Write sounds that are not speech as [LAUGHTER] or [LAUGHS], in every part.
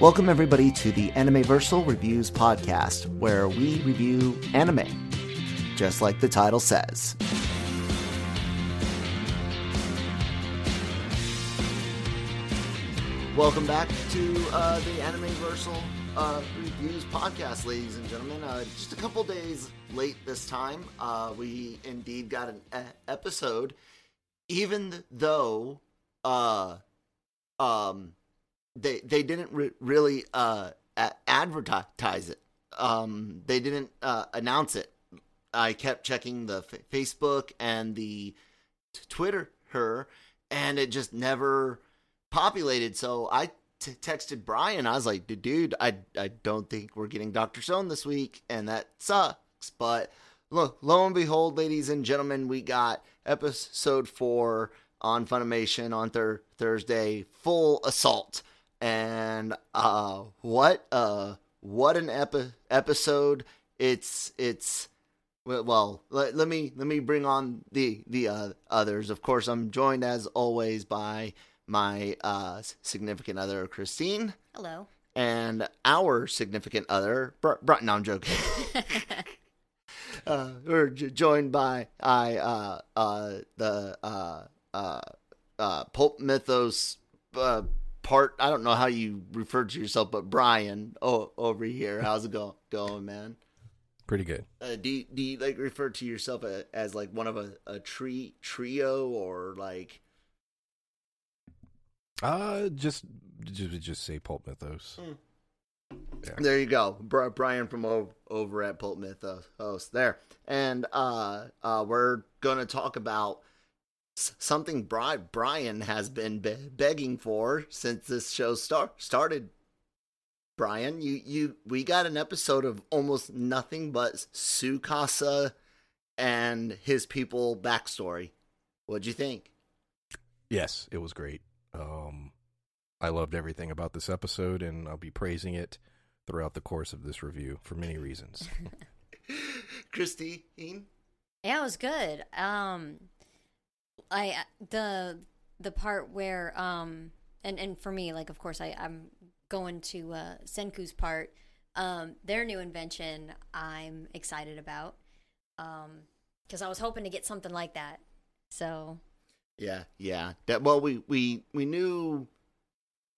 Welcome, everybody, to the Anime Animeversal Reviews podcast, where we review anime, just like the title says. Welcome back to uh, the Animeversal uh, Reviews podcast, ladies and gentlemen. Uh, just a couple days late this time. Uh, we indeed got an e- episode, even though uh, um, they they didn't re- really uh, advertise it. Um, they didn't uh, announce it. I kept checking the f- Facebook and the t- Twitter her, and it just never populated. So I t- texted Brian. I was like, "Dude, I I don't think we're getting Doctor Stone this week, and that sucks." But look, lo and behold, ladies and gentlemen, we got episode four on Funimation on thir- Thursday, full assault, and uh, what uh, what an epi- episode! It's it's well, let, let me let me bring on the the uh, others. Of course, I'm joined as always by my uh, significant other, Christine, Hello. and our significant other, Br- Br- no, I'm joking. [LAUGHS] uh, we're j- joined by I uh, uh, the uh, uh, uh, Pulp Mythos uh, part. I don't know how you refer to yourself, but Brian oh, over here. [LAUGHS] How's it go- going, man? Pretty good. Uh, do you, do you like refer to yourself a, as like one of a, a tree trio or like Uh, just just, just say Pulp Mythos. Yeah. There you go, Bri- Brian from over at Pulp Mythos there, and uh, uh, we're gonna talk about something Bri- Brian has been be- begging for since this show start started. Brian, you you we got an episode of almost nothing but Tsukasa and his people backstory. What'd you think? Yes, it was great. Um, I loved everything about this episode, and I'll be praising it throughout the course of this review for many reasons. [LAUGHS] Christine, Yeah, it was good. Um, I the the part where um and and for me, like of course I I'm going to uh, Senku's part. Um, their new invention, I'm excited about. Um, because I was hoping to get something like that. So Yeah, yeah. That well, we we we knew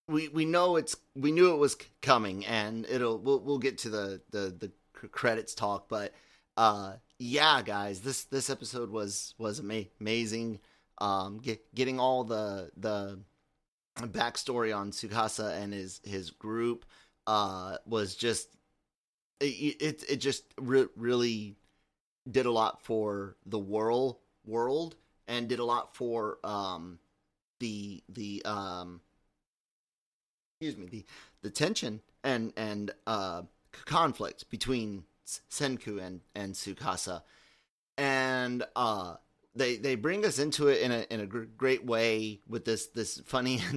we we know it's we knew it was coming, and it'll we'll we'll get to the the the credits talk, but uh, yeah, guys, this this episode was was ama- amazing. Um, get, getting all the the backstory on Tsukasa and his his group uh was just it it, it just re- really did a lot for the world world and did a lot for um the the um excuse me the the tension and and uh conflict between Senku and and Tsukasa. And uh they they bring us into it in a in a gr- great way with this this funny [LAUGHS]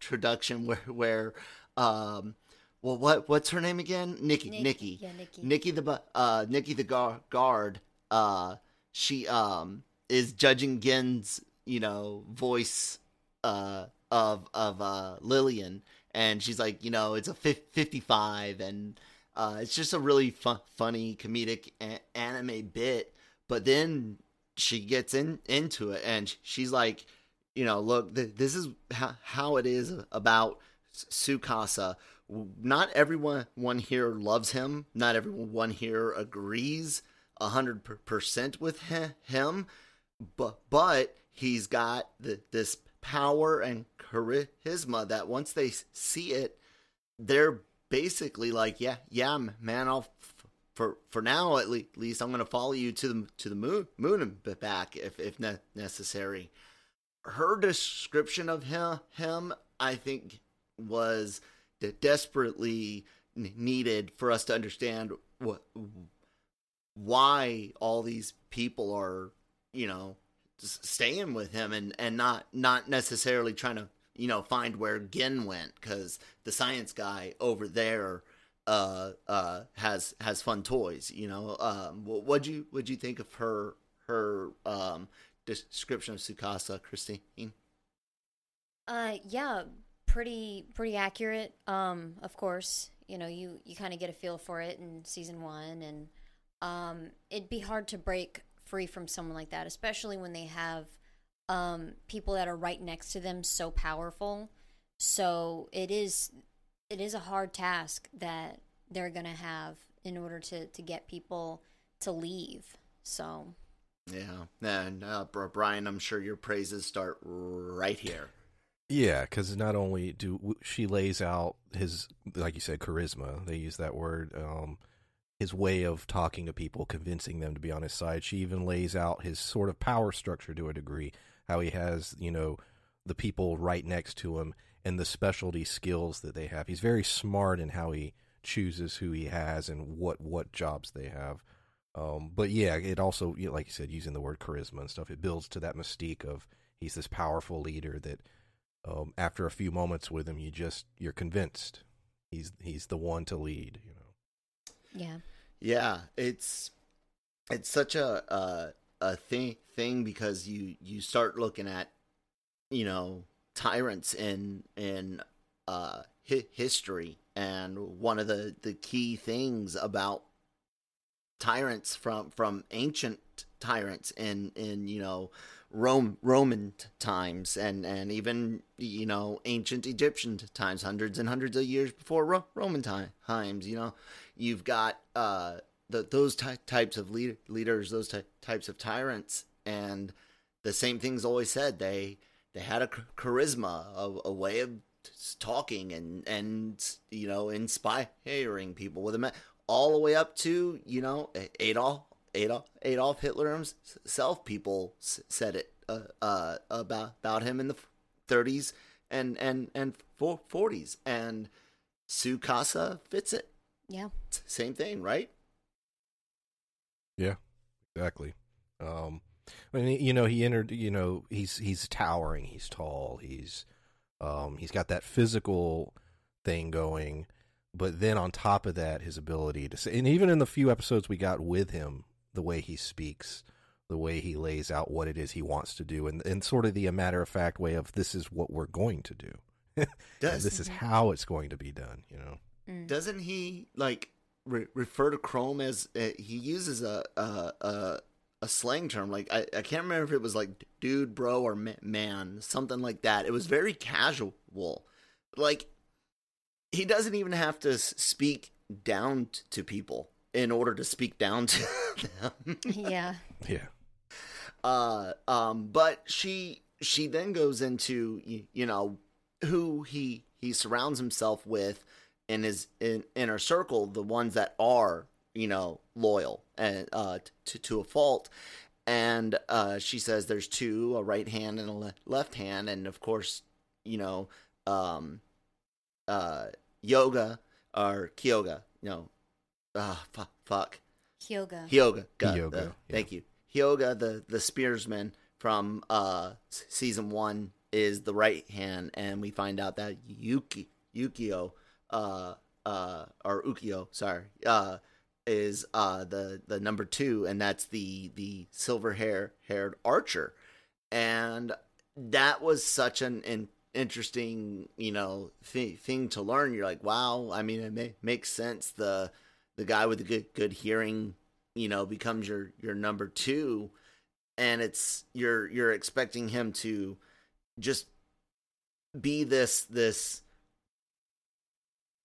introduction where where um well what what's her name again? Nikki Nikki, Nikki. Yeah, Nikki. Nikki the uh Nikki the gar- guard uh she um is judging Gen's you know voice uh of of uh Lillian. And she's like you know it's a 55 and uh it's just a really fun funny comedic a- anime bit. But then she gets in into it and she's like you know look th- this is how, how it is about Tsukasa. Not everyone one here loves him. Not everyone here agrees 100% with hi- him. But but he's got the, this power and charisma that once they see it they're basically like yeah yeah man i'll for for now at le- least i'm going to follow you to the to the moon moon and back if if ne- necessary. Her description of him, him I think, was de- desperately needed for us to understand what why all these people are, you know, staying with him and and not not necessarily trying to you know find where Gen went because the science guy over there uh uh has has fun toys you know um what would you would you think of her her um description of Tsukasa Christine Uh, yeah, pretty pretty accurate. Um, of course, you know you you kind of get a feel for it in season one, and um, it'd be hard to break free from someone like that, especially when they have um people that are right next to them so powerful. So it is it is a hard task that they're gonna have in order to to get people to leave. So yeah and uh Brian I'm sure your praises start right here Yeah, because not only do she lays out his, like you said, charisma. They use that word. Um, his way of talking to people, convincing them to be on his side. She even lays out his sort of power structure to a degree. How he has, you know, the people right next to him and the specialty skills that they have. He's very smart in how he chooses who he has and what what jobs they have. Um, but yeah, it also, you know, like you said, using the word charisma and stuff, it builds to that mystique of he's this powerful leader that um, after a few moments with him, you just you're convinced he's he's the one to lead. You know. yeah, Yeah, it's it's such a a, a thing thing because you you start looking at you know tyrants in in uh hi- history. And one of the the key things about tyrants from from ancient tyrants in in you know Rome Roman times and and even you know ancient Egyptian times hundreds and hundreds of years before Ro- Roman ti- times you know. You've got uh the, those ty- types of lead- leaders those ty- types of tyrants and the same things always said. They they had a charisma a, a way of talking and and you know inspiring people with them all the way up to you know Adolf Adolf Adolf Hitler himself. People said it uh, uh, about about him in the 30s and and and 40s, and Tsukasa fits it. yeah. Same thing, right? Yeah, exactly. Um, I mean, you know, he entered. You know, he's he's towering. He's tall. He's um, he's got that physical thing going. But then on top of that, his ability to say, and even in the few episodes we got with him, the way he speaks, the way he lays out what it is he wants to do, and and sort of the matter of fact way of this is what we're going to do. [LAUGHS] Does this is how it's going to be done. You know. Mm. doesn't he like re- refer to Chrome as uh, he uses a a, a a slang term like I, I can't remember if it was like dude, bro, or man, something like that. It was very casual. Like he doesn't even have to speak down t- to people in order to speak down to [LAUGHS] them. yeah. Yeah. uh um but she she then goes into you, you know who he he surrounds himself with in his in inner circle the ones that are you know loyal and uh to to a fault and uh she says there's two a right hand and a le- left hand and of course you know um uh yoga or kyoga you know ah fu- fuck Hyoga. Hyoga. Got Hyoga, the- yeah. Thank you. Hyoga, the the spearsman from uh season one, is the right hand, and we find out that Yuki Yukio, uh uh or Ukyo, sorry, uh is uh the the number two, and that's the the silver hair haired archer, and that was such an, an interesting you know th- thing to learn. You're like, wow. I mean, it ma- makes sense. The the guy with the good good hearing, you know, becomes your your number two, and it's you're you're expecting him to just be this this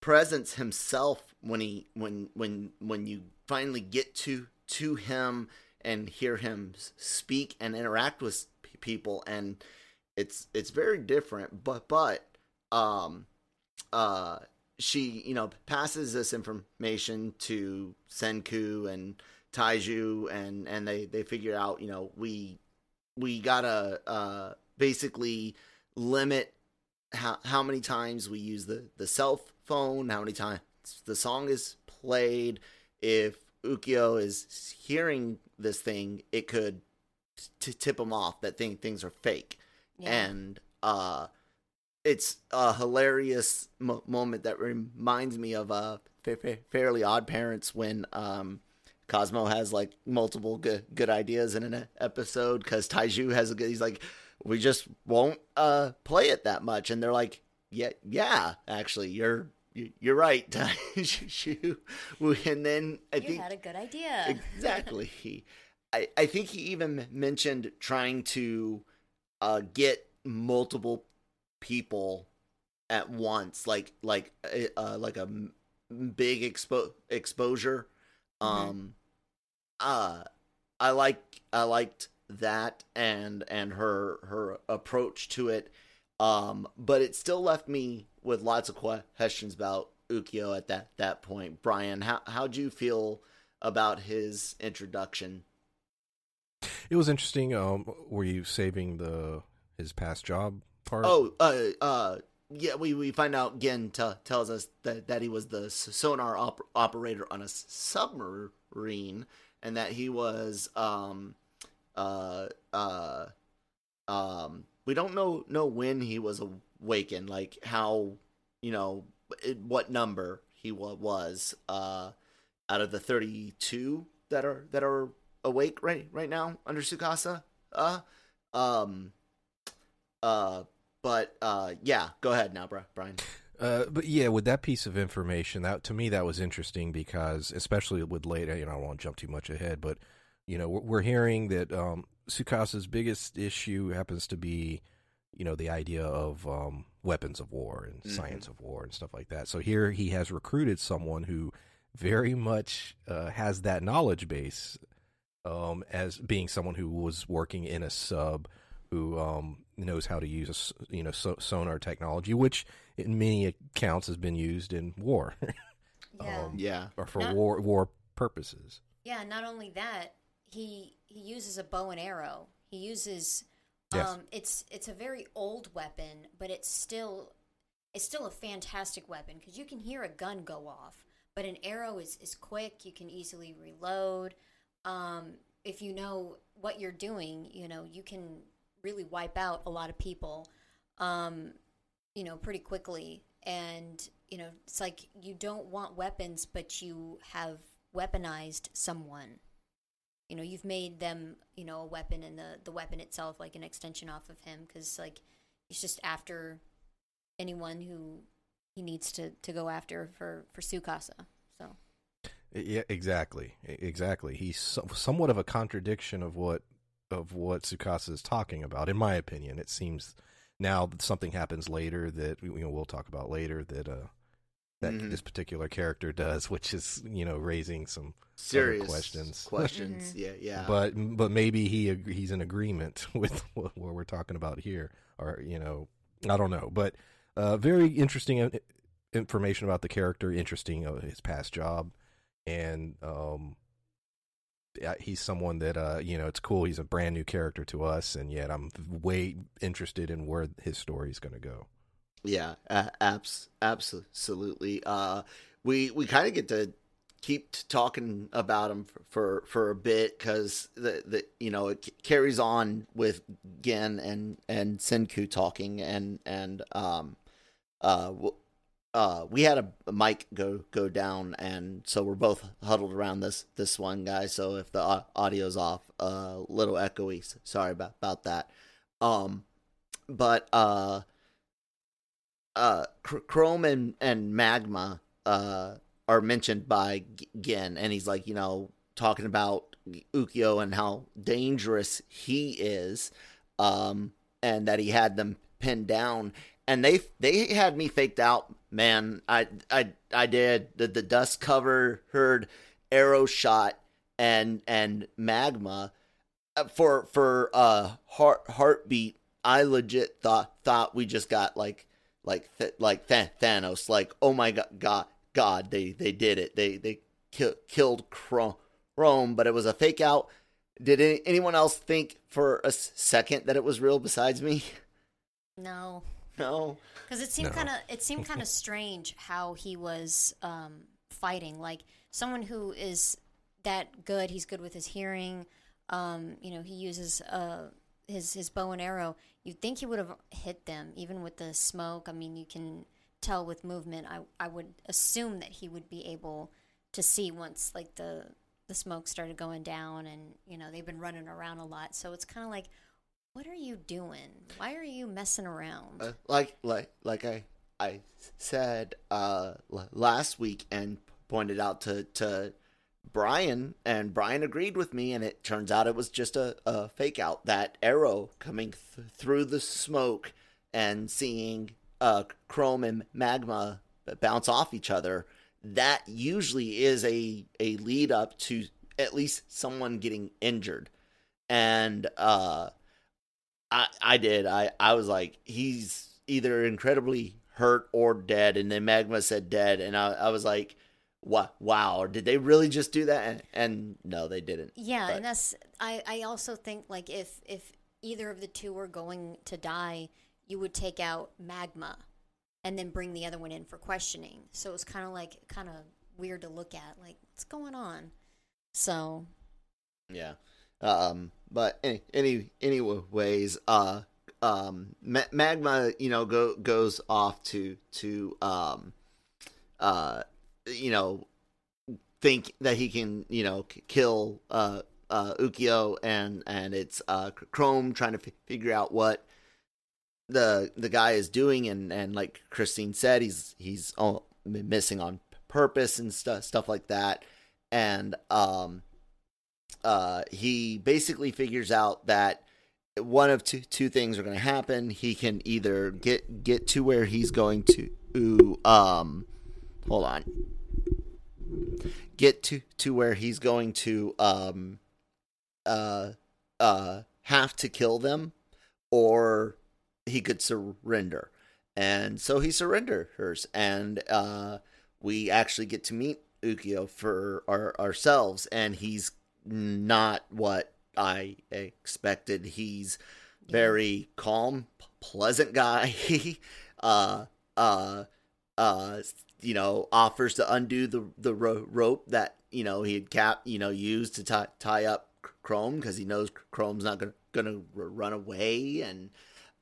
presence himself when he when when when you finally get to to him and hear him speak and interact with people and it's it's very different but but um uh she you know passes this information to Senku and Taiju and and they they figure out you know we we gotta uh basically limit how how many times we use the the cell phone, how many times the song is played. If Ukyo is hearing this thing, it could t- tip him off that thing things are fake, Yeah. and uh, it's a hilarious mo- moment that reminds me of uh, Fa- Fa- Fairly Odd Parents when um, Cosmo has like multiple good good ideas in an episode because Taiju has a good. He's like, we just won't uh, play it that much, and they're like, yeah, yeah, actually, you're you- you're right. [LAUGHS] And then I you think had a good idea. exactly. I, I think he even mentioned trying to uh, get multiple people at once, like like uh, like a big expo- exposure. Um, uh, I like I liked that and and her her approach to it. Um, but it still left me with lots of questions about Ukyo at that that point. Brian, how how'd you feel about his introduction? It was interesting. Um, were you saving the his past job part? Oh, uh, uh, yeah, we, we find out Gen t- tells us that, that he was the sonar op- operator on a submarine and that he was, um, uh, uh, um, we don't know, know when he was awakened, like how, you know, it, what number he wa- was, uh, out of the 32 that are, that are awake right, right now under Tsukasa. Uh, um, uh, but uh, yeah, go ahead now, Bri- Brian. [LAUGHS] Uh, but yeah, with that piece of information, that to me that was interesting because, especially with later, you know, I to jump too much ahead, but you know, we're, we're hearing that um, Tsukasa's biggest issue happens to be, you know, the idea of um, weapons of war and Mhm. science of war and stuff like that. So here he has recruited someone who very much uh, has that knowledge base um, as being someone who was working in a sub who um, knows how to use a s- you know so- sonar technology, which in many accounts has been used in war [LAUGHS] yeah. um, Yeah, or for Not- war war purposes. Yeah, not only that, he he uses a bow and arrow. He uses Yes. um it's it's a very old weapon, but it's still it's still a fantastic weapon because you can hear a gun go off, but an arrow is is quick, you can easily reload. Um if you know what you're doing, you know, you can really wipe out a lot of people um you know, pretty quickly and you know, it's like you don't want weapons but you have weaponized someone you know you've made them you know a weapon and the the weapon itself like an extension off of him because like he's just after anyone who he needs to to go after for for Tsukasa so Yeah, exactly, exactly. He's so, somewhat of a contradiction of what of what Tsukasa is talking about, in my opinion. It seems now something happens later that you know we'll talk about later that uh that Mhm. this particular character does, which is you know raising some serious questions. [LAUGHS] Questions. Yeah, yeah. But but maybe he he's in agreement [LAUGHS] with what, what we're talking about here, or you know, I don't know. But uh, very interesting information about the character. Interesting uh, his past job, and um, he's someone that uh, you know, it's cool. He's a brand new character to us, and yet I'm way interested in where his story is going to go. Yeah, abs- absolutely. Uh, we we kind of get to keep talking about him for for, for a bit because the the you know it c- carries on with Gen and and Senku talking and and um uh. w- uh, we had a, a mic go go down, and so we're both huddled around this this one guy. So if the au- audio's off, a uh, little echoey. Sorry about about that. Um, but uh, uh, Chrome and, and Magma uh, are mentioned by G- Gen, and he's like, you know, talking about Ukyo and how dangerous he is, um, and that he had them pinned down. And they they had me faked out, man. I I I did the the dust cover heard arrow shot and and magma Uh, for for uh heart heartbeat. I legit thought thought we just got like like th- like Th- Thanos. Like oh my god, god, God, they they did it. They they ki- killed Chrome, Chrome, but it was a fake out. Did any, anyone else think for a s- second that it was real besides me? [LAUGHS] No, No. because it seemed No. kind of it seemed [LAUGHS] kind of strange how he was um, fighting. Like someone who is that good, he's good with his hearing. Um, you know, he uses uh, his his bow and arrow. You'd think he would have hit them, even with the smoke. I mean, you can tell with movement. I I would assume that he would be able to see once like the the smoke started going down, and you know they've been running around a lot. So it's kind of like, what are you doing? Why are you messing around? Uh, like like like I I said uh last week and pointed out to to Brian and Brian agreed with me and it turns out it was just a, a fake out that arrow coming th- through the smoke and seeing uh chrome and magma bounce off each other. That usually is a a lead up to at least someone getting injured. And uh I I did. I I was like, he's either incredibly hurt or dead, and then Magma said dead, and I I was like, what? Wow, did they really just do that? And, and no, they didn't. Yeah, But- and that's I I also think like if if either of the two were going to die, you would take out magma and then bring the other one in for questioning. So it was kind of like kind of weird to look at like what's going on. So, Yeah. Um. But any any anyways, uh, um, Ma- magma, you know, go goes off to to um, uh, you know, think that he can, you know, kill uh uh Ukyo and and it's uh Chrome trying to f- figure out what the the guy is doing and and like Christine said he's he's missing on purpose and stuff stuff like that. And um uh he basically figures out that one of two two things are going to happen. He can either get get to where he's going to um hold on. Get to to where he's going to um uh uh have to kill them or he could surrender. And so he surrenders and uh we actually get to meet Ukyo for our, ourselves and he's not what I expected. He's very calm pleasant guy. [LAUGHS] Uh uh uh you know offers to undo the the ro- rope that you know he had cap you know used to tie tie up Chrome because he knows Chrome's not gonna gonna run away and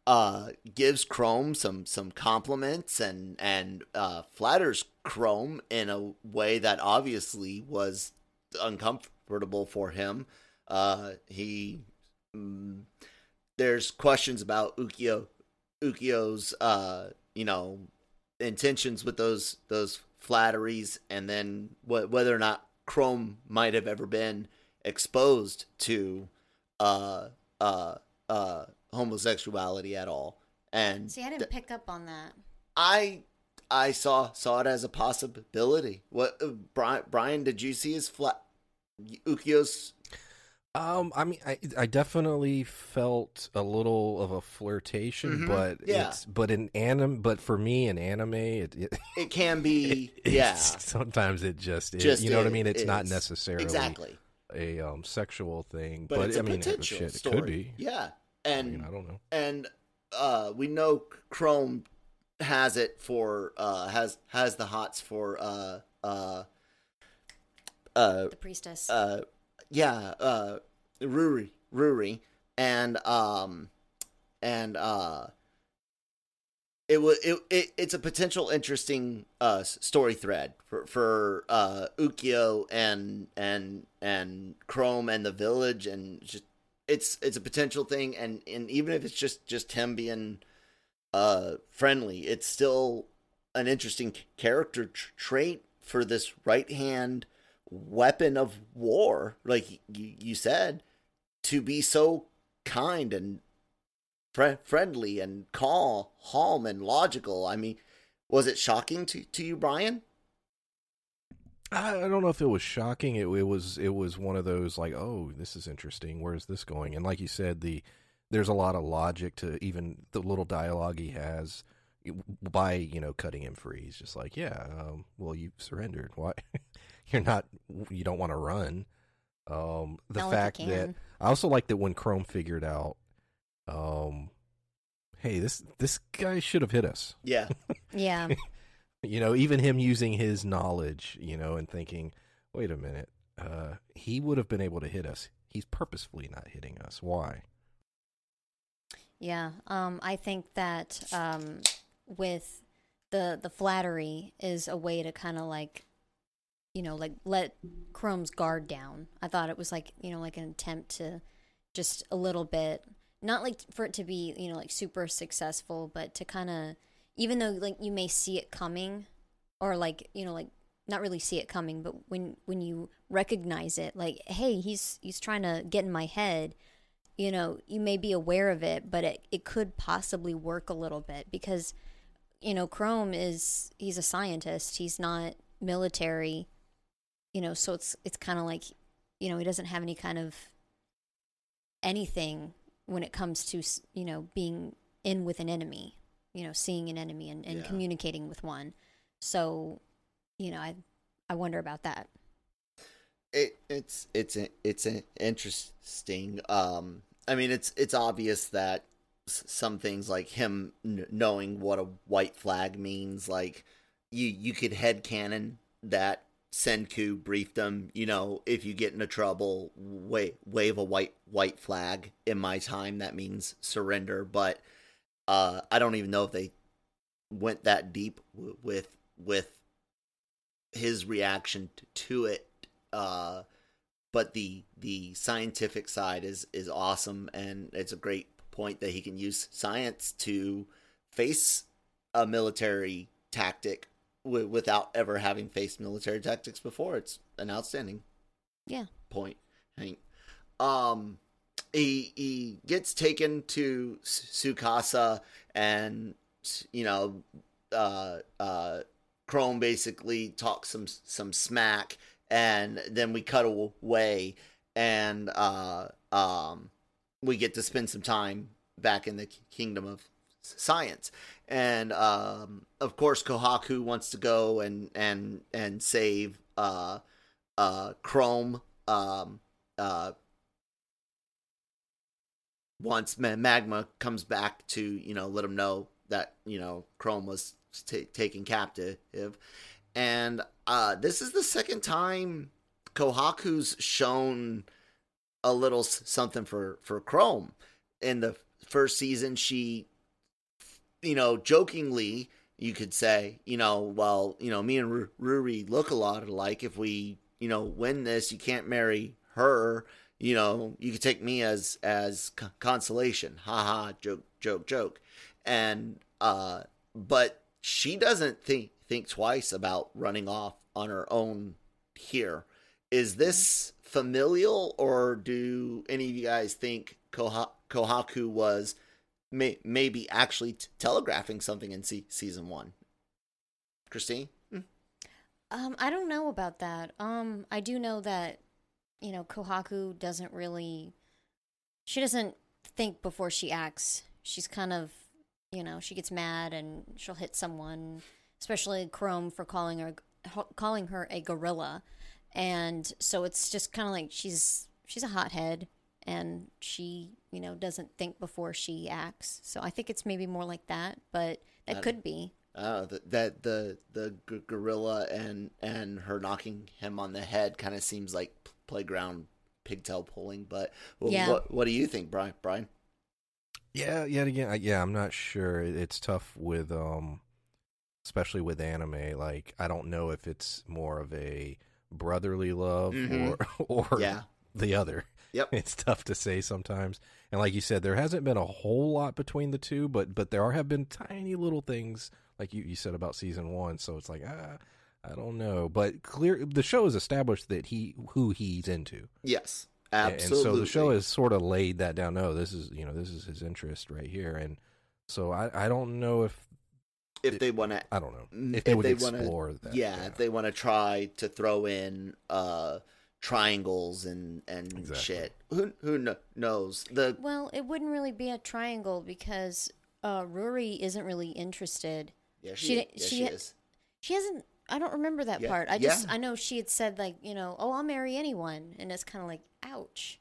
uh gives Chrome some some compliments and and uh flatters Chrome in a way that obviously was uncomfortable for him. Uh he mm, there's questions about Ukyo Ukyo's uh you know intentions with those those flatteries and then wh- whether or not Chrome might have ever been exposed to uh uh uh homosexuality at all and see, I didn't pick up on that. I I saw saw it as a possibility. What uh, Brian Brian did you see his flat Ukyo's Um, I mean, I I definitely felt a little of a flirtation, Mhm. but Yeah. it's but in anim, but for me in anime, it, it [LAUGHS] it can be it's- yeah [LAUGHS] sometimes it just, is, just you know what I i- mean. It's not necessarily exactly a um sexual thing, but, but, it's I a mean, potential shit, story it could be. yeah I and mean, I don't know. and uh we know Chrome has it for uh has has the hots for uh uh uh The priestess. uh yeah uh Ruri Ruri and um and uh it was it, it it's a potential interesting uh story thread for for uh Ukyo and and and Chrome and the village and just it's it's a potential thing and and even if it's just just him being uh friendly it's still an interesting character tr- trait for this right hand weapon of war like you, you said to be so kind and fr- friendly and calm calm and logical i mean was it shocking to, to you brian I don't know if it was shocking. It, it was it was one of those like, oh, this is interesting. Where's this going? And like you said, the there's a lot of logic to even the little dialogue he has by you know cutting him free. He's just like, yeah, um, well, you surrendered. Why? [LAUGHS] You're not. You don't want to run. Um, the Not fact you that. I also like that when Chrome figured out, um, hey, this this guy should have hit us. Yeah. [LAUGHS] Yeah. You know, even him using his knowledge, you know, and thinking, wait a minute, uh, he would have been able to hit us. He's purposefully not hitting us. Why? Yeah, um, I think that um, with the the flattery is a way to kind of like, you know, like let Chrome's guard down. I thought it was like you know like an attempt to just a little bit, not like for it to be you know like super successful, but to kind of even though like you may see it coming, or like you know like not really see it coming, but when when you recognize it, like hey, he's he's trying to get in my head you know, you may be aware of it, but it, it could possibly work a little bit because, you know, Chrome is he's a scientist. He's not military, you know, so it's it's kind of like, you know, he doesn't have any kind of anything when it comes to you know being in with an enemy, you know, seeing an enemy and, and Yeah. communicating with one. So, you know, I I wonder about that. it it's it's it's interesting um i mean it's it's obvious that s- some things like him kn- knowing what a white flag means like you you could head canon that senku briefed them, you know if you get into trouble wave wave a white white flag. In my time that means surrender. But uh i don't even know if they went that deep w- with with his reaction t- to it uh but the the scientific side is is awesome. And it's a great point that he can use science to face a military tactic w- without ever having faced military tactics before it's an outstanding Yeah. point Hank. um he he gets taken to Tsukasa and you know uh uh Chrome basically talks some some smack and then we cut away and uh um we get to spend some time back in the kingdom of science. And um of course Kohaku wants to go and and and save uh uh Chrome um uh once magma comes back to you know let him know that you know Chrome was ta taken captive. And uh this is the second time Kohaku's shown a little something for for Chrome. In the first season she you know jokingly you could say you know well you know me and Ru- Ruri look a lot alike. If we you know win this you can't marry her you know you could take me as as c- consolation. Ha ha joke joke joke. And uh but she doesn't think think twice about running off on her own here. Is this familial or do any of you guys think Koha- kohaku was may- maybe actually t- telegraphing something in se- season one. Christine? Um, I don't know about that. Um, I do know that, you know, Kohaku doesn't really, she doesn't think before she acts. She's kind of, you know, she gets mad and she'll hit someone, especially Chrome for calling her calling her a gorilla, and so it's just kind of like she's she's a hothead and she, you know, doesn't think before she acts. So I think it's maybe more like that, but that That- could be. uh, that that the the g- gorilla and and her knocking him on the head kind of seems like p- playground pigtail pulling. But wh- Yeah. what what do you think, Brian? Brian? Yeah, yet again, I- yeah, I'm not sure. It's tough with, um, especially with anime. Like, I don't know if it's more of a brotherly love Mhm. or [LAUGHS] or Yeah. the other. Yep. [LAUGHS] It's tough to say sometimes. And like you said, there hasn't been a whole lot between the two, but but there are, have been tiny little things, like you you said about season one. So it's like ah, I don't know, but clear the show has established that he who he's into. Yes, absolutely. And so the show has sort of laid that down. No, this is you know this is his interest right here, and so I I don't know if if they want to I don't know if they if would they wanna- explore that. yeah, if they want to try to throw in uh triangles and and Exactly. shit who who kn- knows the Well, it wouldn't really be a triangle because uh, Ruri isn't really interested. yeah she She- yeah, she- she is She hasn't. I don't remember that Yeah, part. I just yeah. I know she had said like you know oh I'll marry anyone, and it's kind of like ouch.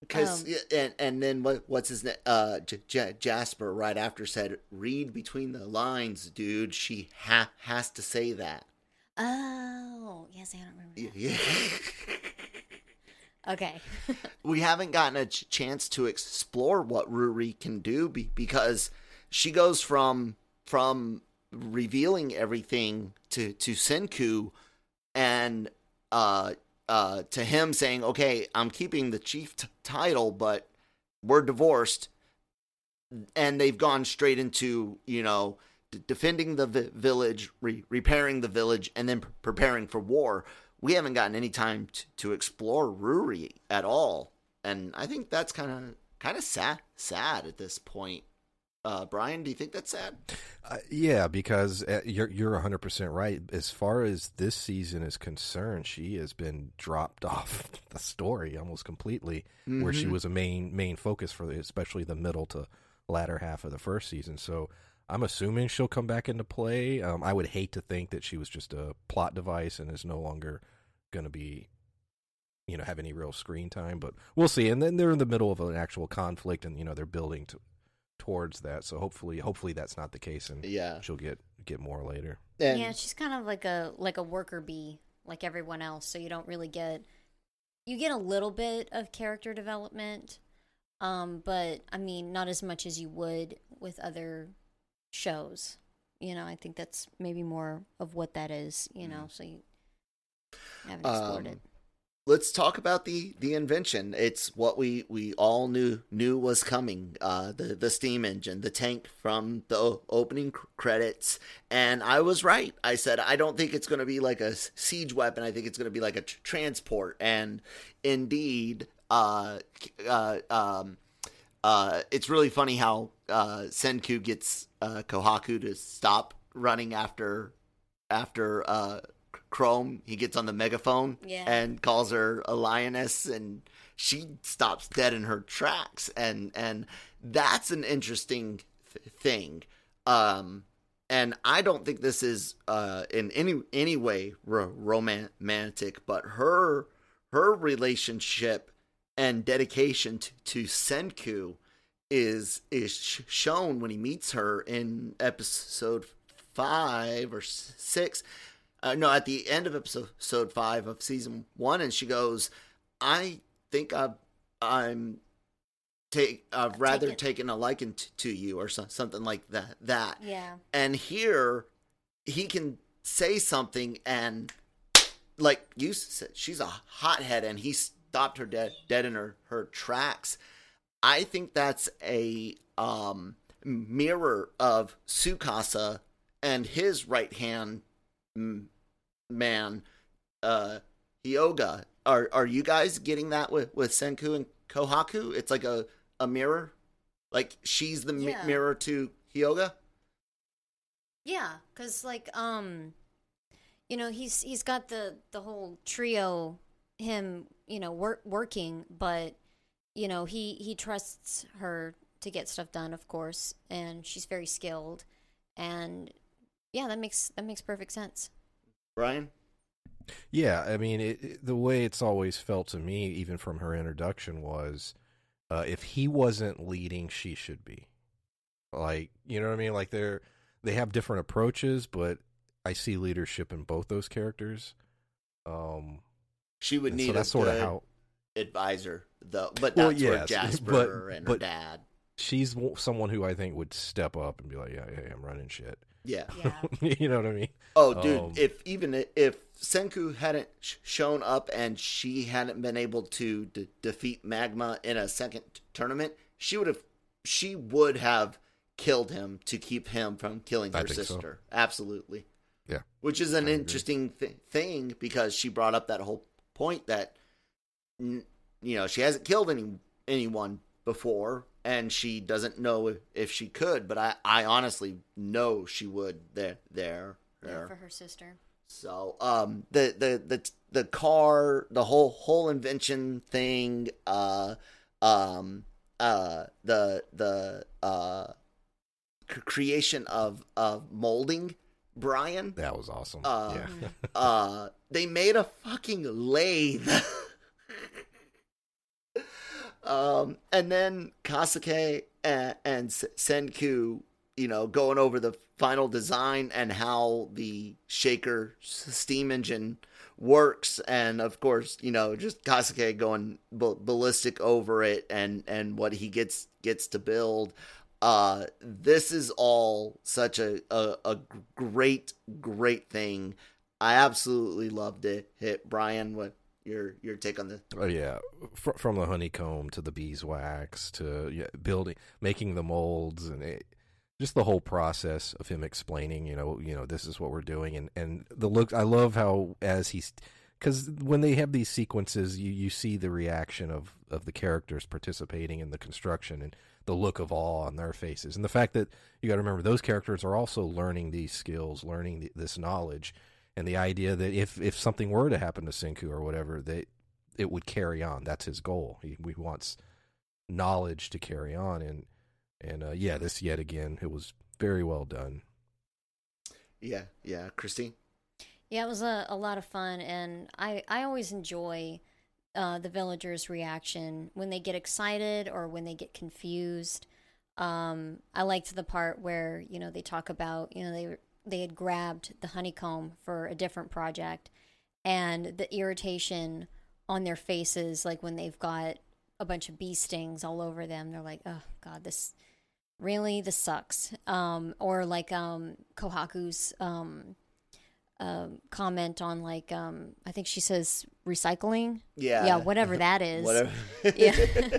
Because Um, and and then what what's his name? Uh, J- J- Jasper right after said, "Read between the lines, dude. She ha- has to say that." Oh yes, I don't remember. That. Yeah. [LAUGHS] Okay. [LAUGHS] we haven't gotten a ch- chance to explore what Ruri can do be- because she goes from from revealing everything to to Senku and uh uh to him saying, "Okay, I'm keeping the chief t- title, but we're divorced." And they've gone straight into, you know, d- defending the vi- village, re- repairing the village, and then p- preparing for war. We haven't gotten any time t- to explore Ruri at all, and I think that's kind of kind of sad sad at this point. Uh, Brian, do you think that's sad? Uh, yeah, because uh, you're you're 100% right. As far as this season is concerned, she has been dropped [LAUGHS] off the story almost completely, where she Mhm. was a main main focus for the, especially the middle to latter half of the first season. So I'm assuming she'll come back into play. Um, I would hate to think that she was just a plot device and is no longer going to be, you know, have any real screen time. But we'll see. And then they're in the middle of an actual conflict, and you know they're building to, towards that. So hopefully, hopefully that's not the case, and Yeah, she'll get get more later. and yeah, she's kind of like a like a worker bee, like everyone else. So you don't really get you get a little bit of character development, um, but I mean not as much as you would with other shows. You know, I think that's maybe more of what that is. You know, so you haven't explored Um, it. let's talk about the the invention. It's what we we all knew knew was coming. Uh, the the steam engine, the tank from the o- opening cr- credits, and I was right. I said I don't think it's going to be like a siege weapon. I think it's going to be like a tr- transport. And indeed, uh, uh, um, uh, it's really funny how uh, Senku gets uh, Kohaku to stop running after after uh, Chrome. He gets on the megaphone Yeah. and calls her a lioness, and she stops dead in her tracks. And and that's an interesting th- thing. Um, and I don't think this is uh, in any any way ro- romantic, but her her relationship and dedication to, to Senku is is shown when he meets her in episode five or six. Uh, no, at the end of episode five of season one, and she goes, "I think I've, I'm take I've rather taken- taken a liking t- to you or so, something like that. That Yeah. and here he can say something and like you said she's a hothead and he stopped her dead dead in her her tracks. I think that's a um mirror of tsukasa and his right hand man uh hyoga. Are are you guys getting that with with senku and kohaku? It's like a a mirror? Like she's the mi- Yeah. mirror to hyoga? Yeah, cuz like um you know, he's he's got the the whole trio him, you know, work, working, but you know, he he trusts her to get stuff done, of course, and she's very skilled and yeah, that makes that makes perfect sense. brian Yeah, I mean, it, it- the way it's always felt to me, even from her introduction, was uh, if he wasn't leading, she should be. Like, you know what I mean? Like they're they have different approaches, but I see leadership in both those characters. Um, She would and need so a that's sort of good how advisor, though. But Well, that's where yes, Jasper but- and her but- dad. she's someone who I think would step up and be like, "Yeah, yeah, I'm running shit." Yeah. Yeah. [LAUGHS] you know what I mean? Oh, dude. Um, if even if Senku hadn't shown up and she hadn't been able to de- defeat Magma in a second t- tournament, she would have. She would have killed him to keep him from killing I her think so. sister. Absolutely. Yeah. Which is an interesting th- thing because she brought up that whole point that you know she hasn't killed any anyone before and she doesn't know if, if she could but i i honestly know she would there there Yeah, there for her sister. so um the the the the car the whole whole invention thing uh um uh the the uh creation of of molding Brian. That was awesome. Uh, yeah. [LAUGHS] uh, they made a fucking lathe. [LAUGHS] um, and then Kaseki and, and Senku, you know, going over the final design and how the shaker steam engine works, and of course, you know, just Kaseki going ballistic over it and and what he gets gets to build. Uh, this is all such a, a, a great, great thing. I absolutely loved it. Hit Brian, what your your take on this? Oh yeah, Fr- from the honeycomb to the beeswax to yeah, building, making the molds, and it, just the whole process of him explaining, you know, you know, this is what we're doing, and and the look. I love how as he's because when they have these sequences, you you see the reaction of of the characters participating in the construction and the look of awe on their faces, and the fact that you got to remember those characters are also learning these skills, learning the, this knowledge, and the idea that if if something were to happen to Senku or whatever, that it would carry on. That's his goal. He, he wants knowledge to carry on, and and uh, yeah, this yet again, it was very well done. Yeah, yeah, Christine. Yeah, it was a, a lot of fun, and I I always enjoy uh, the villagers' reaction when they get excited or when they get confused. Um, I liked the part where you know they talk about you know they they had grabbed the honeycomb for a different project, and the irritation on their faces, like when they've got a bunch of bee stings all over them, they're like, "Oh God, this really this sucks." Um, or like um, Kohaku's um, um, comment on like um, I think she says recycling. Yeah, yeah, whatever that [LAUGHS] is. Whatever. yeah, [LAUGHS]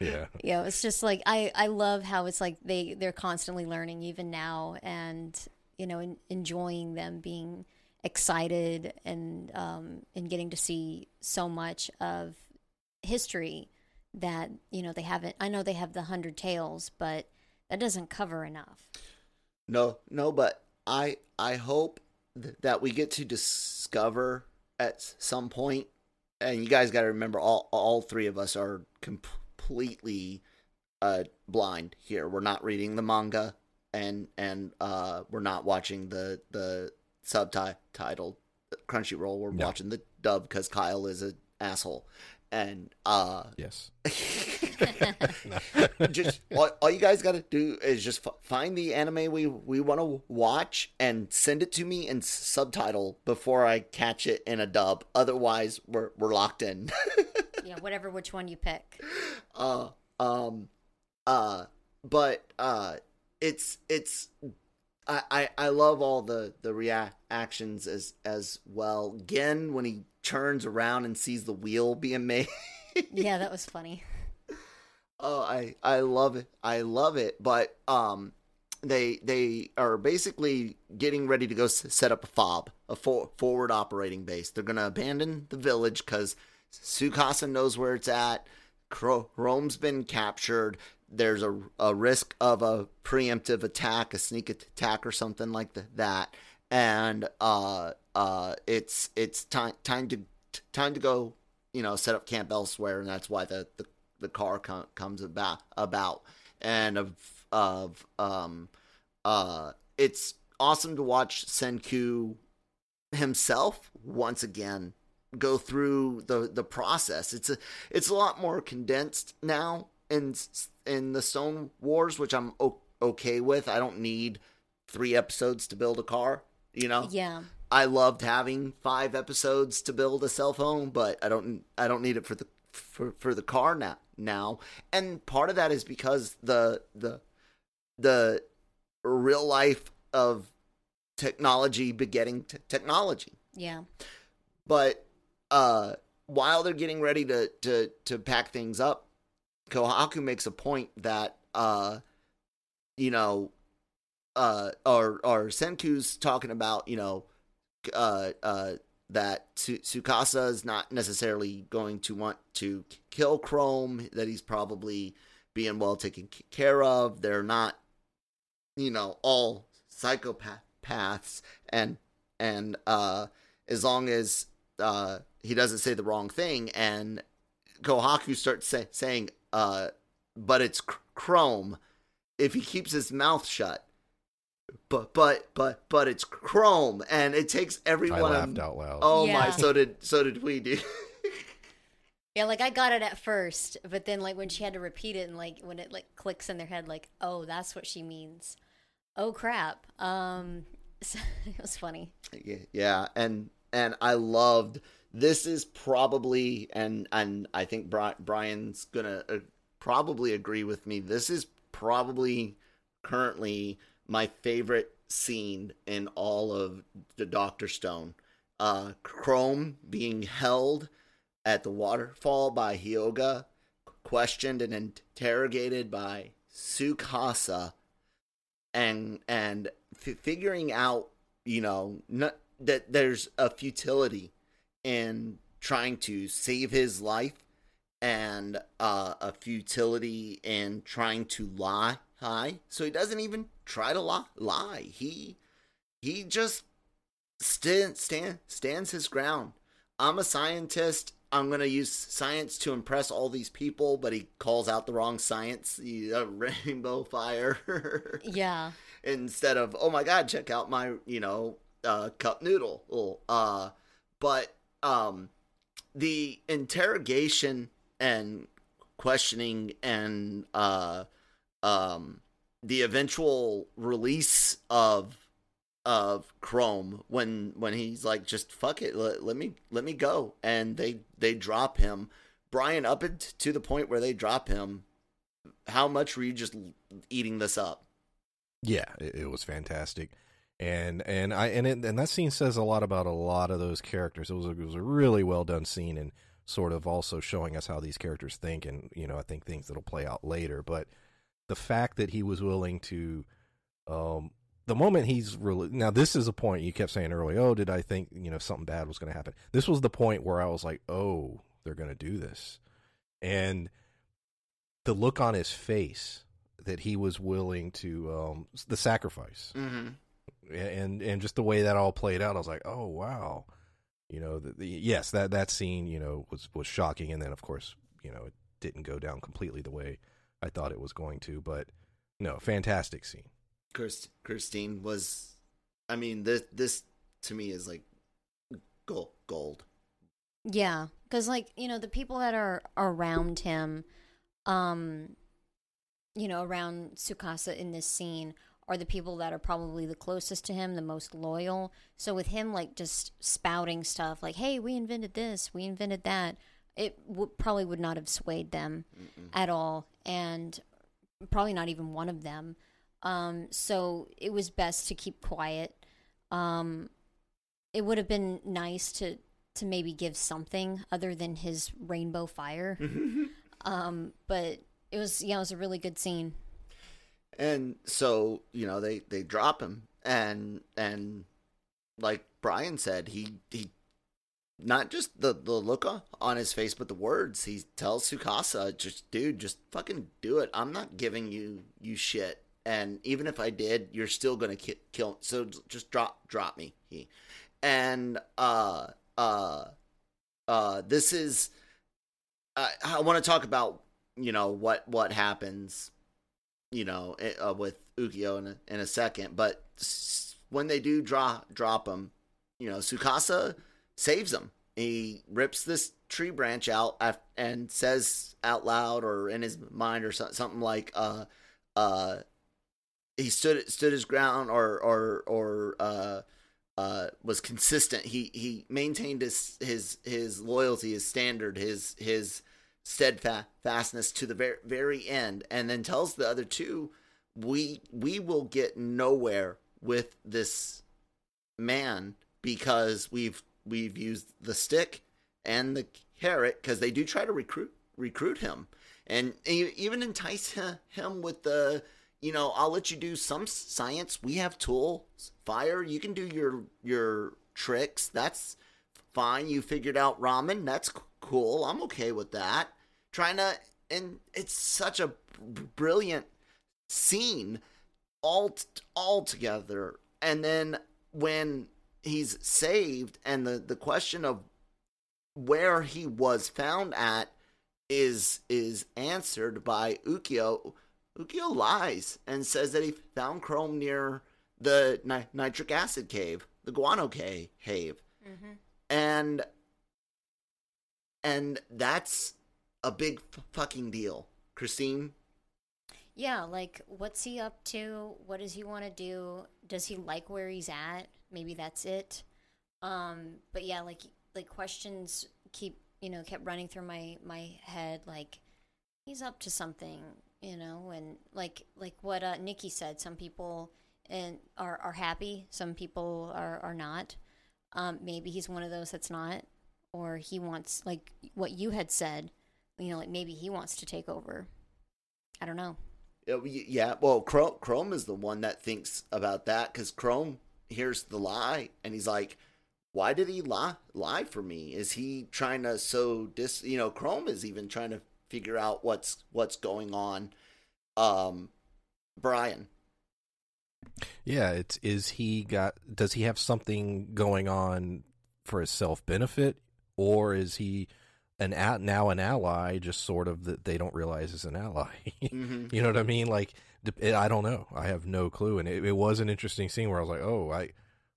Yeah, yeah. It's just like I I love how it's like they they're constantly learning even now, and you know en- enjoying them being excited and um and getting to see so much of history that you know they haven't. I know they have the hundred tales, but that doesn't cover enough. No, no, but I I hope th- that we get to discover at some point, and you guys got to remember all all three of us are completely uh blind here. We're not reading the manga, and and uh we're not watching the the subtitled Crunchyroll. We're No. watching the dub because Kyle is an asshole, and uh yes. [LAUGHS] [LAUGHS] just all, all you guys got to do is just f- find the anime we we want to watch and send it to me in subtitle before I catch it in a dub. Otherwise, we're we're locked in. [LAUGHS] yeah, whatever which one you pick. uh um uh but uh it's it's I, I I love all the the reactions as as well. Gen when he turns around and sees the wheel being made. [LAUGHS] Yeah, that was funny. Oh, I I love it. I love it. But um, they they are basically getting ready to go s- set up a fob, a for, forward operating base. They're gonna abandon the village because Tsukasa knows where it's at. Cro- Rome's been captured. There's a, a risk of a preemptive attack, a sneak attack, or something like that. And uh uh, it's it's time time to time to go. You know, set up camp elsewhere, and that's why the the the car com- comes about about and of of um uh it's awesome to watch Senku himself once again go through the the process it's a it's a lot more condensed now in in the Stone Wars which I'm o- okay with I don't need 3 episodes to build a car you know Yeah. I loved having five episodes to build a cell phone, but I don't I don't need it for the for, for the car now now. And part of that is because the the the real life of technology begetting t- technology. Yeah. But uh while they're getting ready to to to pack things up, Kohaku makes a point that uh you know uh or or Senku's talking about, you know, uh uh that Su- Tsukasa is not necessarily going to want to kill Chrome, that he's probably being well taken care of. They're not, you know, all psychopaths, and and uh, as long as uh, he doesn't say the wrong thing, and Kohaku starts say- saying, uh, "But it's cr- Chrome," if he keeps his mouth shut, but but but but it's Chrome, and it takes everyone. I everyone. laughed out loud. Oh my! So did so did we do. [LAUGHS] Yeah, like I got it at first, but then like when she had to repeat it and like when it like clicks in their head, like oh that's what she means. Oh crap! Um, so, [LAUGHS] it was funny. Yeah, yeah, and and I loved this is probably and and I think Brian's gonna uh, probably agree with me. This is probably currently my favorite scene in all of the Doctor Stone. Uh, Chrome being held at the waterfall by Hyoga, questioned and interrogated by Tsukasa, and and f- figuring out you know not, that there's a futility in trying to save his life and uh, a futility in trying to lie high. so he doesn't even try to lie lie. He he just stand, stand stands his ground. I'm a scientist. I'm going to use science to impress all these people but he calls out the wrong science. [LAUGHS] The uh, rainbow fire. [LAUGHS] Yeah, instead of oh my god check out my you know uh cup noodle. Uh but um the interrogation and questioning and uh um the eventual release of of chrome when when he's like just fuck it let, let me let me go. And they they drop him. Brian up it to the point where they drop him how much were you just eating this up? Yeah, it, it was fantastic, and and I and it, and that scene says a lot about a lot of those characters. It was a, it was a really well done scene, and sort of also showing us how these characters think, and you know I think things that'll play out later. But the fact that he was willing to, um, the moment he's really now this is a point you kept saying earlier. Oh, did I think you know something bad was going to happen? This was the point where I was like, oh, they're going to do this, and the look on his face that he was willing to um the sacrifice mm-hmm. And and just the way that all played out i was like oh wow you know the, the, yes that that scene you know was was shocking and then of course you know it didn't go down completely the way i thought it was going to but no fantastic scene Kirst, Christine was, I mean, this this to me is like gold. Gold. yeah, because like you know the people that are around him, um, you know around Tsukasa in this scene are the people that are probably the closest to him, the most loyal. So with him like just spouting stuff like, "Hey, we invented this, we invented that," it w- probably would not have swayed them at all, and probably not even one of them. Um, so it was best to keep quiet. Um, it would have been nice to to maybe give something other than his rainbow fire. [LAUGHS] um, but it was yeah, it was a really good scene. And so you know they they drop him, and and like Brian said, he he not just the the look on- his face, but the words he tells Tsukasa, just dude, just fucking do it. I'm not giving you you shit, and even if I did, you're still gonna ki- kill. So just drop drop me. He and uh uh uh this is I, I want to talk about you know what what happens you know eh, uh, with Ukyo in a, in a second but when they do drop drop him you know Tsukasa saves him he rips this tree branch out and says out loud or in his mind or something like uh uh he stood stood his ground or or or uh uh, was consistent. He he maintained his his his loyalty, his standard, his his steadfastness to the very very end, and then tells the other two, "We we will get nowhere with this man because we've we've used the stick and the carrot because they do try to recruit recruit him. And e- even entice him with the you know i'll let you do some science. We have tools. Fire. You can do your your tricks. That's fine. You figured out ramen. That's cool. I'm okay with that trying to and it's such a brilliant scene all t- all together and then when he's saved and the the question of where he was found at is is answered by Ukyo. Ukyo lies and says that he found Chrome near the ni- nitric acid cave, the guano cave, Mm-hmm. and and that's a big f- fucking deal, Christine. Yeah, like what's he up to? What does he want to do? Does he like where he's at? Maybe that's it. Um, but yeah, like like questions keep you know kept running through my my head. Like he's up to something, you know, and like like what uh, Nikki said. Some people and are are happy. Some people are are not. Um, maybe he's one of those that's not, or he wants like what you had said. You know, like maybe he wants to take over. I don't know. Yeah, well, Chrome, Chrome is the one that thinks about that because Chrome hears the lie and he's like, "Why did he lie lie for me? Is he trying to so dis?" You know, Chrome is even trying to figure out what's what's going on. Um, Brian, Yeah, it's is he got does he have something going on for his self benefit or is he an at now an ally just sort of that they don't realize is an ally. [LAUGHS] Mhm. you know what I mean? Like dep- I don't know. I have no clue and it, it was an interesting scene where I was like, "Oh, I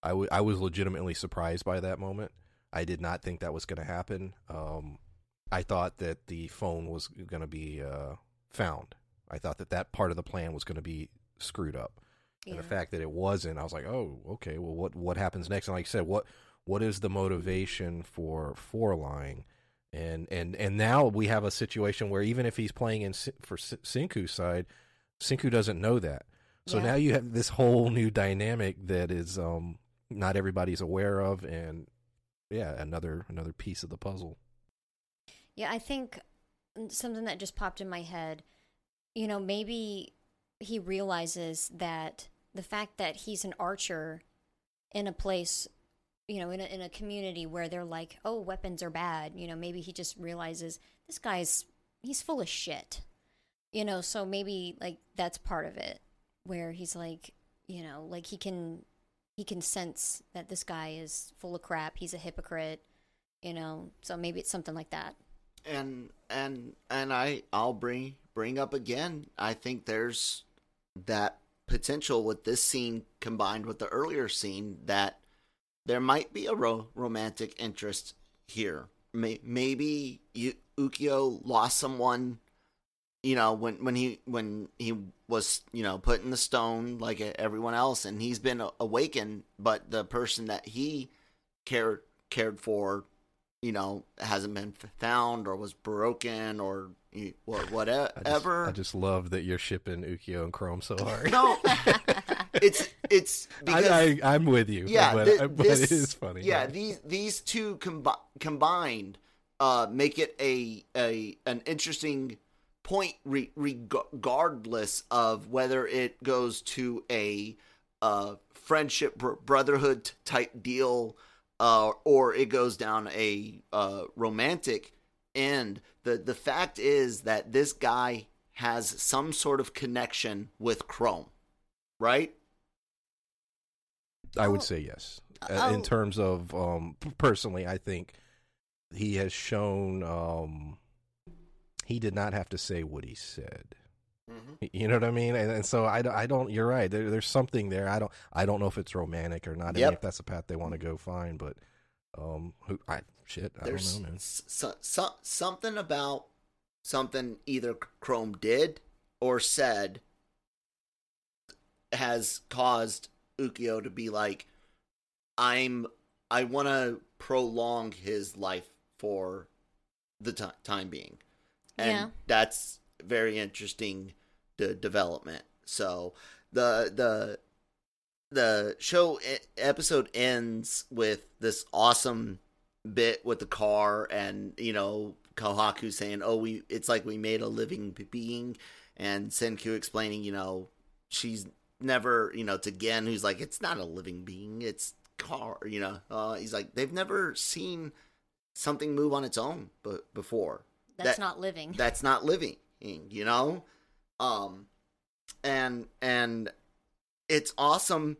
I, w- I was legitimately surprised by that moment. I did not think that was going to happen. Um I thought that the phone was going to be uh found. I thought that that part of the plan was going to be screwed up and the fact that it wasn't, I was like, oh, okay. Well, what what happens next? And like I said, what what is the motivation for for lying? And and and now we have a situation where even if he's playing in for Sin- Senku's side, Sinku doesn't know that. So Yeah. now you have this whole new dynamic that is um not everybody's aware of, and yeah, another another piece of the puzzle. Yeah, I think something that just popped in my head, you know, maybe he realizes that the fact that he's an archer in a place, you know, in a, in a community where they're like, oh, weapons are bad, you know, maybe he just realizes this guy's, he's full of shit, you know, so maybe like that's part of it where he's like, you know, like he can, he can sense that this guy is full of crap, he's a hypocrite, you know, so maybe it's something like that. and and and I I'll bring bring up again. I think there's that potential with this scene combined with the earlier scene that there might be a ro- romantic interest here. May- maybe you, Ukyo lost someone, you know, when when he when he was you know put in the stone like everyone else, and he's been awakened, but the person that he cared cared for you know, hasn't been found or was broken or you- wha- I just, whatever. I just love that you're shipping Ukyo and Chrome so hard. No, [LAUGHS] it's it's because [LAUGHS] I, I, I'm with you. yeah, but, [LAUGHS] but this, it is funny. Yeah, these these two combi- combined uh, make it a a an interesting point, re- regardless of whether it goes to a uh, friendship br- brotherhood type deal, uh, or it goes down a uh, romantic end. the The fact is that this guy has some sort of connection with Chrome, right? I would Oh. say yes. Uh, Oh. In terms of um, personally, I think he has shown um, he did not have to say what he said. Y- You know what I mean? And, and so I, don't- I don't. You're right. There, there's something there. I don't. I don't know if it's romantic or not. I mean, if that's a path they want to go, fine. But um, who? I shit. I there's don't know, man. so, so, something about something either Chrome did or said has caused Ukyo to be like, I'm, I want to prolong his life for the ti time being, and Yeah. that's very interesting de- development. So the the the show episode ends with this awesome bit with the car and you know Kohaku saying oh we it's like we made a living being and Senku explaining you know she's never you know to Gen who's like it's not a living being it's car you know? Uh, he's like they've never seen something move on its own but before. That's That- not living. that's not living you know? Um and and it's awesome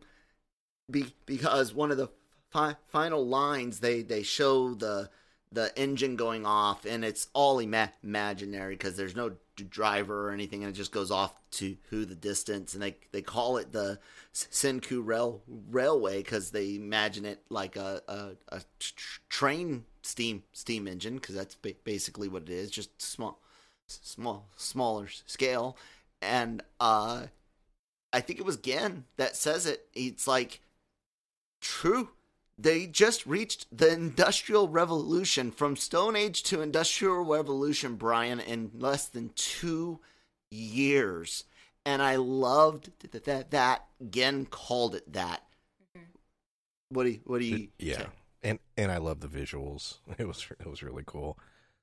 be, because one of the fi- final lines they they show the the engine going off, and it's all ima- imaginary because there's no driver or anything, and it just goes off to who the distance, and they they call it the Senku Rail Railway because they imagine it like a a, a tr- tr- train steam steam engine because that's ba- basically what it is, just small small smaller scale, and uh, I think it was Gen that says it. It's like true they just reached the industrial revolution from stone age to industrial revolution brian in less than two years and i loved that that, that Gen called it that what do you what do you yeah, say? and and I love the visuals. [LAUGHS] It was it was really cool.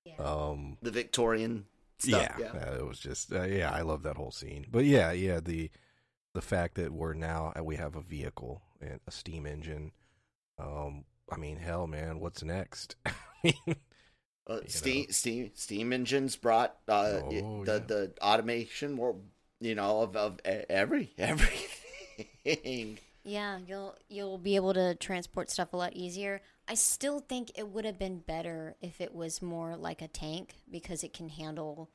Yeah. Um, the victorian stuff yeah, uh, it was just uh, yeah, I love that whole scene. But yeah, yeah, the the fact that we're now uh, we have a vehicle and a steam engine. Um, I mean, hell, man, what's next? [LAUGHS] Uh, steam, know. steam steam engines brought uh, Oh, the yeah. the automation world you know of, of e- every [LAUGHS] everything Yeah, you'll you'll be able to transport stuff a lot easier. I still think it would have been better if it was more like a tank because it can handle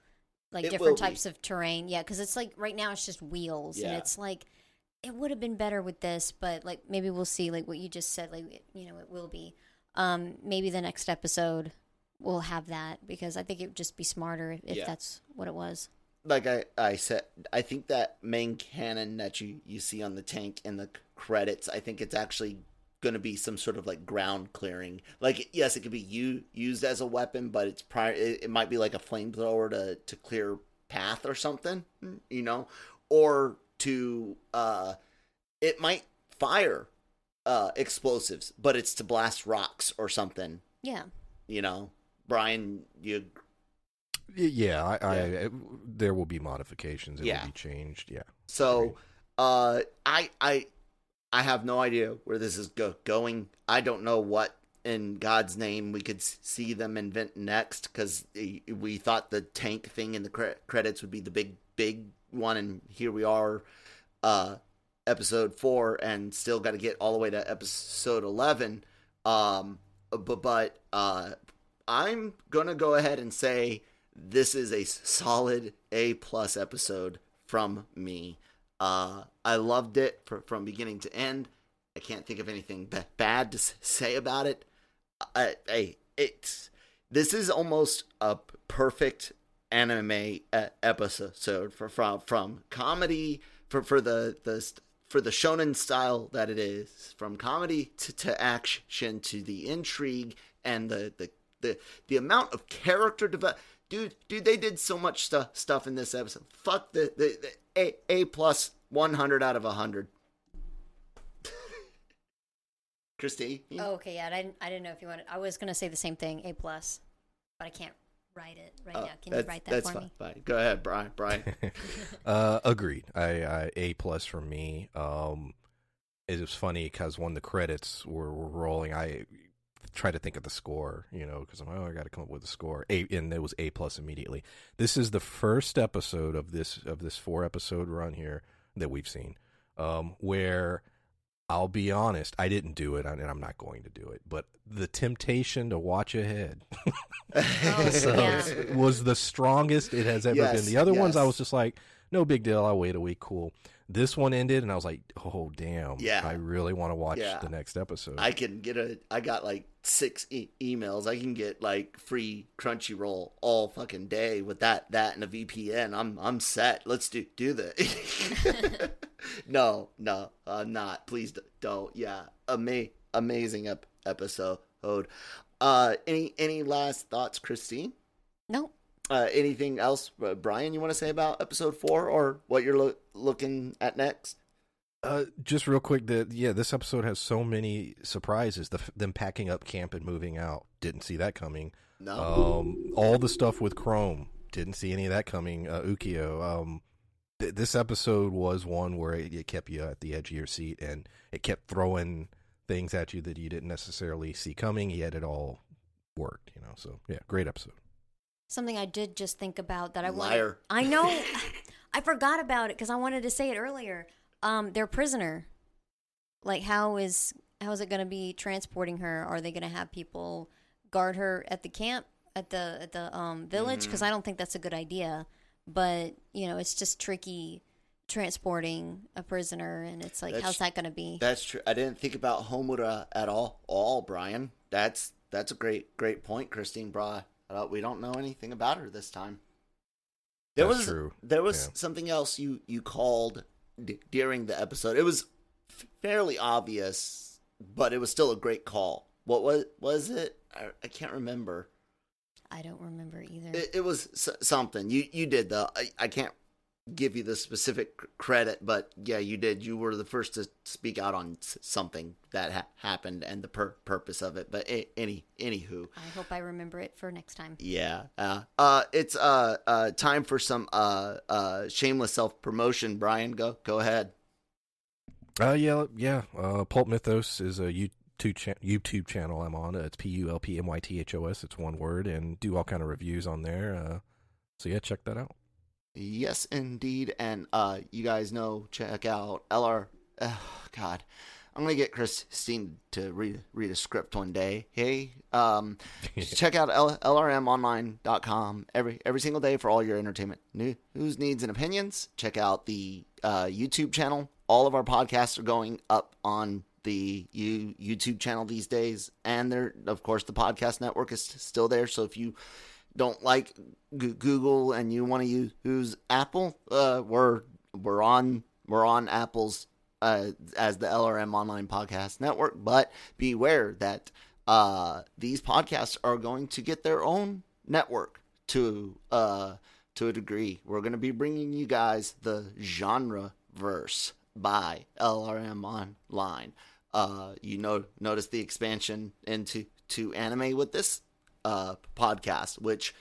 like It different will be. types of terrain. Yeah, because it's like right now it's just wheels, and it's like it would have been better with this, but like maybe we'll see. Like what you just said, like it, you know, it will be. Um, maybe the next episode we'll have that because I think it would just be smarter if, if Yeah. that's what it was. like I, I said, I think that main cannon that you, you see on the tank in the credits, I think it's actually going to be some sort of like ground clearing. Like, yes, it could be u- used as a weapon, but it's prior. It, it might be like a flamethrower to to clear path or something, you know, or to uh, it might fire uh explosives, but it's to blast rocks or something, Yeah. you know. Brian, you Y- yeah, I, I Yeah. there will be modifications. It Yeah. will be changed. Yeah. So, uh, I I I have no idea where this is go- going. I don't know what in God's name we could s- see them invent next because we thought the tank thing in the cre- credits would be the big big one, and here we are, uh, episode four, and still got to get all the way to episode eleven. Um, but but uh, I'm gonna go ahead and say this is a solid A plus episode from me. Uh, I loved it fr from beginning to end. I can't think of anything ba- bad to say about it. I, I, it's this is almost a perfect anime e- episode for from from comedy for for the the for the shonen style that it is from comedy to, to action to the intrigue and the the the, the amount of character develop dude dude they did so much stuff stuff in this episode fuck the the, the a a plus 100 out of 100 [LAUGHS] christy Oh, okay, yeah. I didn't. I didn't know if you wanted. I was gonna say the same thing, A plus, but I can't write it right Oh, now. Can you write that that's for fine, me? fine. Go ahead, Brian. Brian. [LAUGHS] uh, agreed. I, I A plus for me. Um, it was funny because when the credits were, were rolling, I tried to think of the score. You know, because I'm like, oh, I got to come up with a score. A, and it was A plus immediately. This is the first episode of this of this four episode run here that we've seen, um, where I'll be honest, I didn't do it, and I'm not going to do it. But the temptation to watch ahead Oh, [LAUGHS] so [LAUGHS] yeah. was the strongest it has ever Yes, been. The other ones, I was just like, no big deal. I'll wait a week. Cool. This one ended, and I was like, oh damn. Yeah. I really want to watch Yeah. the next episode. I can get a. I got like six e- emails. I can get like free Crunchyroll all fucking day with that. That and a VPN. I'm I'm set. Let's do do that. [LAUGHS] no, no, I'm not. Please don't. Yeah, ama- amazing ep- episode. Uh, any any last thoughts, Christine? No. Uh, anything else, uh, Brian? You want to say about episode four or what you're lo- looking at next? Uh, just real quick, the yeah, this episode has so many surprises. The them packing up camp and moving out. Didn't see that coming. No. Um, all the stuff with Chrome. Didn't see any of that coming. Uh, Ukyo. Um, th- this episode was one where it, it kept you at the edge of your seat, and it kept throwing things at you that you didn't necessarily see coming. Yet it all worked. You know. So yeah, great episode. Something I did just think about that I Liar. wanted. I know. [LAUGHS] [LAUGHS] I forgot about it because I wanted to say it earlier. Um, their prisoner. Like, how is how is it going to be transporting her? Are they going to have people guard her at the camp at the at the um, village Mm-hmm. because I don't think that's a good idea. But you know, it's just tricky transporting a prisoner, and it's like, That's- how's that going to be? That's true. I didn't think about Homura at all. All Brian. That's that's a great great point. Christine brought up. We don't know anything about her this time. There That's was true. there was Yeah. something else you you called d- during the episode. It was f- fairly obvious, but it was still a great call. What was was it? I, I can't remember. I don't remember either. It, it was s- something you you did though. I, I can't give you the specific credit, but yeah, you did. You were the first to speak out on something that ha- happened and the pur- purpose of it. But a- any anywho, I hope I remember it for next time. yeah. Uh, uh, it's uh, uh, time for some uh, uh, shameless self promotion. Brian, go go ahead. Uh, yeah, yeah. Uh, Pulp Mythos is a YouTube cha- YouTube channel I'm on. It's P U L P M Y T H O S. It's one word, and do all kind of reviews on there. Uh, so yeah, check that out. Yes, indeed. And uh, you guys know, check out LR. Oh, God, I'm gonna get Christine to read read a script one day. Hey, um, [LAUGHS] check out L- lrmonline.com every every single day for all your entertainment news, needs, and opinions. Check out the uh, YouTube channel. All of our podcasts are going up on the U- YouTube channel these days, and there, of course, the podcast network is still there. So if you don't like Google and you want to use Apple, uh, we're we're on we're on Apple's uh, as the LRM Online Podcast Network. But beware that uh, these podcasts are going to get their own network to uh, to a degree. We're going to be bringing you guys the genre verse by LRM Online. Uh, you know, notice the expansion into to anime with this uh, podcast, which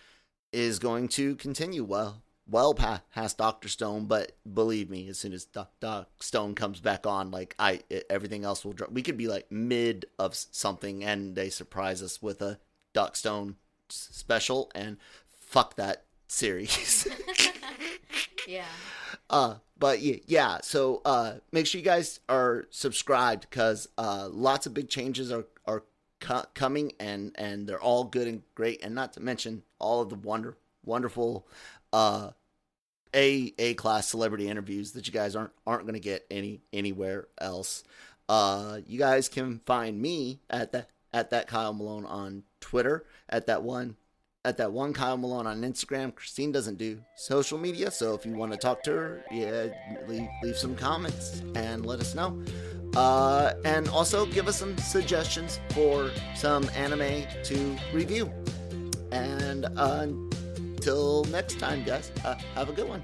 is going to continue well well pa- past Doctor Stone. But believe me, as soon as Doc, Doc Stone comes back on, like I it, everything else will drop. We could be like mid of something, and they surprise us with a Doc Stone special, and fuck that series. [LAUGHS] Yeah. Uh, but yeah, yeah. So uh, make sure you guys are subscribed because uh, lots of big changes are are co- coming, and and they're all good and great, and not to mention all of the wonder wonderful uh, a a class celebrity interviews that you guys aren't aren't going to get any anywhere else. Uh, you guys can find me at that at that Kyle Malone on Twitter at that one at that one Kyle Malone on Instagram. Christine doesn't do social media, so if you want to talk to her, yeah, leave, leave some comments and let us know. Uh, and also give us some suggestions for some anime to review. And uh, until next time, guys, uh, have a good one.